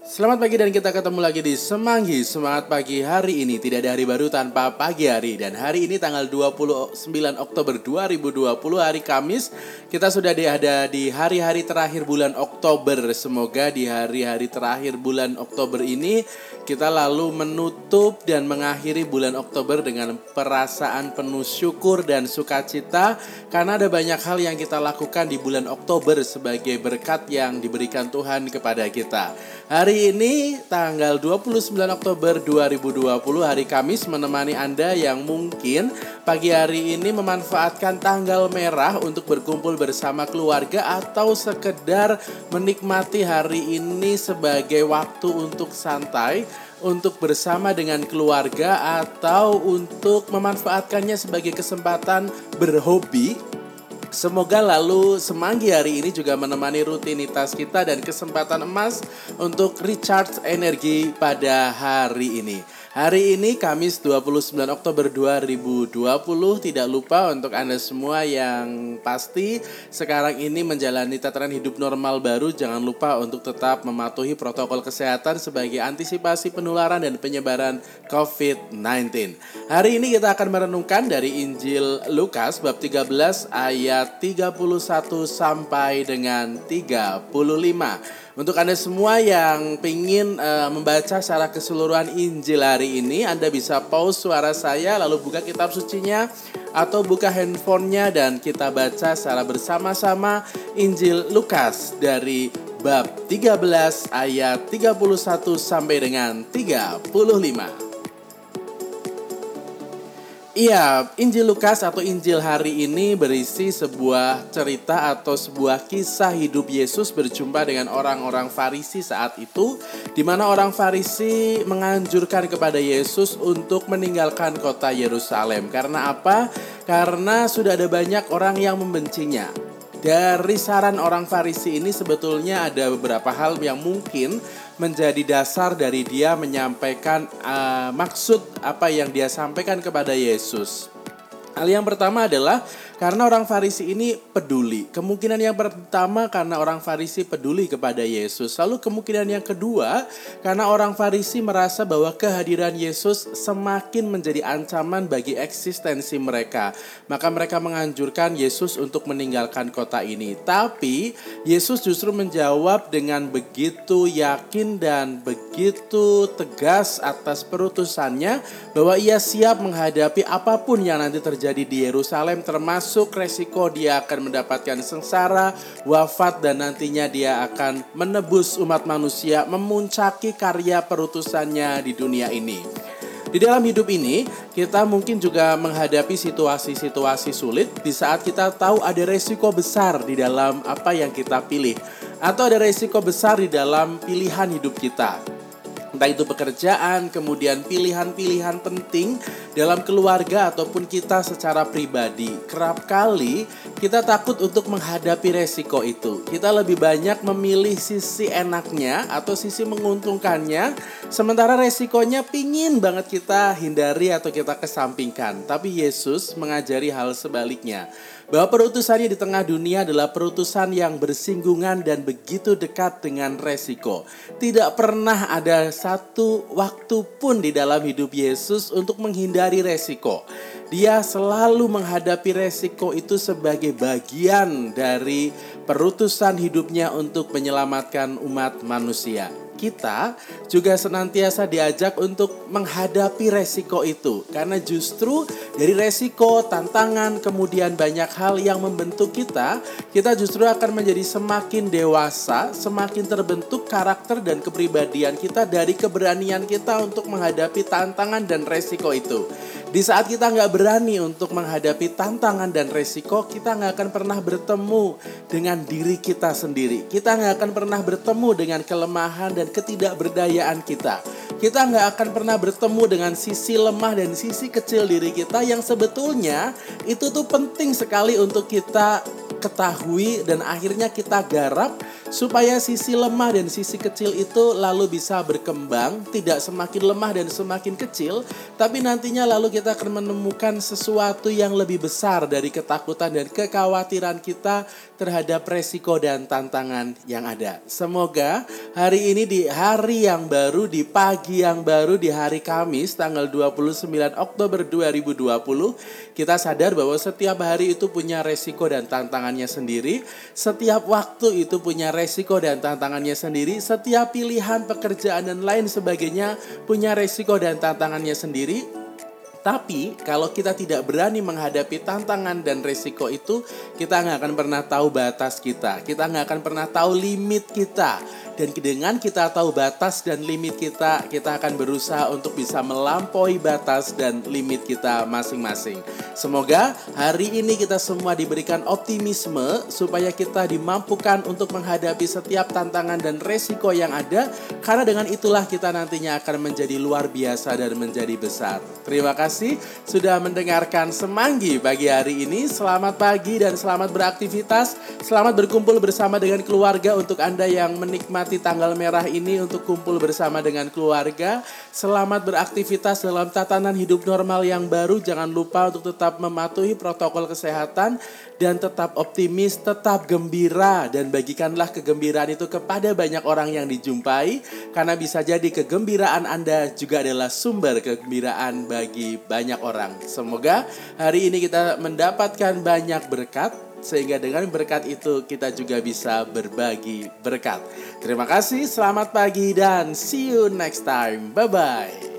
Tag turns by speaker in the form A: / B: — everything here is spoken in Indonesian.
A: Selamat pagi dan kita ketemu lagi di Semanggi. Semangat pagi hari ini. Tidak ada hari baru tanpa pagi hari. Dan hari ini tanggal 29 Oktober 2020 hari Kamis Kita sudah ada di hari-hari terakhir bulan Oktober. Semoga di hari-hari terakhir bulan Oktober ini Kita lalu menutup dan mengakhiri bulan Oktober dengan perasaan penuh syukur dan sukacita. Karena ada banyak hal yang kita lakukan di bulan Oktober Sebagai berkat yang diberikan Tuhan kepada kita. Hari ini tanggal 29 Oktober 2020 hari Kamis menemani Anda yang mungkin pagi hari ini memanfaatkan tanggal merah untuk berkumpul bersama keluarga atau sekedar menikmati hari ini sebagai waktu untuk santai untuk bersama dengan keluarga atau untuk memanfaatkannya sebagai kesempatan berhobi Semoga lalu semanggi hari ini juga menemani rutinitas kita dan kesempatan emas untuk recharge energi pada hari ini. Hari ini Kamis 29 Oktober 2020 tidak lupa untuk Anda semua yang pasti sekarang ini menjalani tataran hidup normal baru jangan lupa untuk tetap mematuhi protokol kesehatan sebagai antisipasi penularan dan penyebaran COVID-19. Hari ini kita akan merenungkan dari Injil Lukas bab 13 ayat 31 sampai dengan 35. Untuk Anda semua yang ingin uh, membaca secara keseluruhan Injil hari ini, Anda bisa pause suara saya lalu buka kitab sucinya atau buka handphonenya dan kita baca secara bersama-sama Injil Lukas dari bab 13 ayat 31 sampai dengan 35. Iya, Injil Lukas atau Injil hari ini berisi sebuah cerita atau sebuah kisah hidup Yesus berjumpa dengan orang-orang Farisi saat itu, di mana orang Farisi menganjurkan kepada Yesus untuk meninggalkan kota Yerusalem. Karena apa? Karena sudah ada banyak orang yang membencinya. Dari saran orang Farisi ini sebetulnya ada beberapa hal yang mungkin menjadi dasar dari dia menyampaikan uh, maksud apa yang dia sampaikan kepada Yesus. Hal yang pertama adalah karena orang Farisi ini peduli. Kemungkinan yang pertama karena orang Farisi peduli kepada Yesus. Lalu kemungkinan yang kedua karena orang Farisi merasa bahwa kehadiran Yesus semakin menjadi ancaman bagi eksistensi mereka. Maka mereka menganjurkan Yesus untuk meninggalkan kota ini. Tapi Yesus justru menjawab dengan begitu yakin dan begitu tegas atas perutusannya bahwa ia siap menghadapi apa pun yang nanti terjadi di Yerusalem termasuk termasuk resiko dia akan mendapatkan sengsara, wafat dan nantinya dia akan menebus umat manusia memuncaki karya perutusannya di dunia ini. Di dalam hidup ini, kita mungkin juga menghadapi situasi-situasi sulit di saat kita tahu ada resiko besar di dalam apa yang kita pilih, atau ada resiko besar di dalam pilihan hidup kita entah itu pekerjaan, kemudian pilihan-pilihan penting dalam keluarga ataupun kita secara pribadi. Kerap kali kita takut untuk menghadapi resiko itu. Kita lebih banyak memilih sisi enaknya atau sisi menguntungkannya, sementara resikonya pingin banget kita hindari atau kita kesampingkan. Tapi Yesus mengajari hal sebaliknya bahwa perutusannya di tengah dunia adalah perutusan yang bersinggungan dan begitu dekat dengan resiko. Tidak pernah ada satu waktu pun di dalam hidup Yesus untuk menghindari resiko. Dia selalu menghadapi resiko itu sebagai bagian dari perutusan hidupnya untuk menyelamatkan umat manusia kita juga senantiasa diajak untuk menghadapi resiko itu. Karena justru dari resiko, tantangan, kemudian banyak hal yang membentuk kita, kita justru akan menjadi semakin dewasa, semakin terbentuk karakter dan kepribadian kita dari keberanian kita untuk menghadapi tantangan dan resiko itu. Di saat kita nggak berani untuk menghadapi tantangan dan resiko, kita nggak akan pernah bertemu dengan diri kita sendiri. Kita nggak akan pernah bertemu dengan kelemahan dan ketidakberdayaan kita. Kita nggak akan pernah bertemu dengan sisi lemah dan sisi kecil diri kita yang sebetulnya itu tuh penting sekali untuk kita ketahui dan akhirnya kita garap supaya sisi lemah dan sisi kecil itu lalu bisa berkembang, tidak semakin lemah dan semakin kecil, tapi nantinya lalu kita akan menemukan sesuatu yang lebih besar dari ketakutan dan kekhawatiran kita terhadap resiko dan tantangan yang ada. Semoga hari ini di hari yang baru, di pagi yang baru, di hari Kamis tanggal 29 Oktober 2020, kita sadar bahwa setiap hari itu punya resiko dan tantangannya sendiri. Setiap waktu itu punya resiko dan tantangannya sendiri. Setiap pilihan pekerjaan dan lain sebagainya punya resiko dan tantangannya sendiri. Tapi kalau kita tidak berani menghadapi tantangan dan resiko itu, kita nggak akan pernah tahu batas kita. Kita nggak akan pernah tahu limit kita. Dan dengan kita tahu batas dan limit kita, kita akan berusaha untuk bisa melampaui batas dan limit kita masing-masing. Semoga hari ini kita semua diberikan optimisme supaya kita dimampukan untuk menghadapi setiap tantangan dan resiko yang ada karena dengan itulah kita nantinya akan menjadi luar biasa dan menjadi besar. Terima kasih sudah mendengarkan Semanggi pagi hari ini. Selamat pagi dan selamat beraktivitas. Selamat berkumpul bersama dengan keluarga untuk Anda yang menikmati menikmati tanggal merah ini untuk kumpul bersama dengan keluarga. Selamat beraktivitas dalam tatanan hidup normal yang baru. Jangan lupa untuk tetap mematuhi protokol kesehatan dan tetap optimis, tetap gembira dan bagikanlah kegembiraan itu kepada banyak orang yang dijumpai karena bisa jadi kegembiraan Anda juga adalah sumber kegembiraan bagi banyak orang. Semoga hari ini kita mendapatkan banyak berkat sehingga dengan berkat itu kita juga bisa berbagi berkat. Terima kasih, selamat pagi dan see you next time. Bye bye.